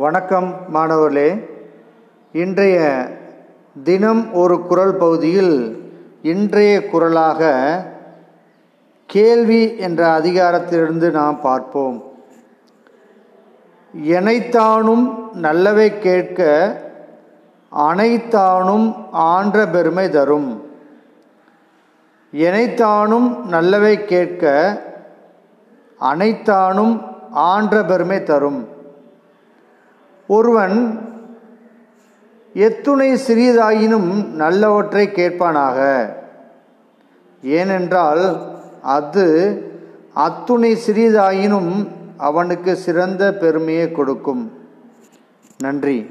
வணக்கம் மாணவர்களே. இன்றைய தினம் ஒரு குரல் பகுதியில் இன்றைய குரலாக கேள்வி என்ற அதிகாரத்திலிருந்து நாம் பார்ப்போம். எனைத்தானும் நல்லவை கேட்க அனைத்தானும் ஆன்ற பெருமை தரும். எனைத்தானும் நல்லவை கேட்க அனைத்தானும் ஆன்ற பெருமை தரும். ஒருவன் எத்துணை சிறியதாயினும் நல்லவற்றை கேட்பானாக. ஏனென்றால் அது அத்துணை சிறியதாயினும் அவனுக்கு சிறந்த பெருமையை கொடுக்கும். நன்றி.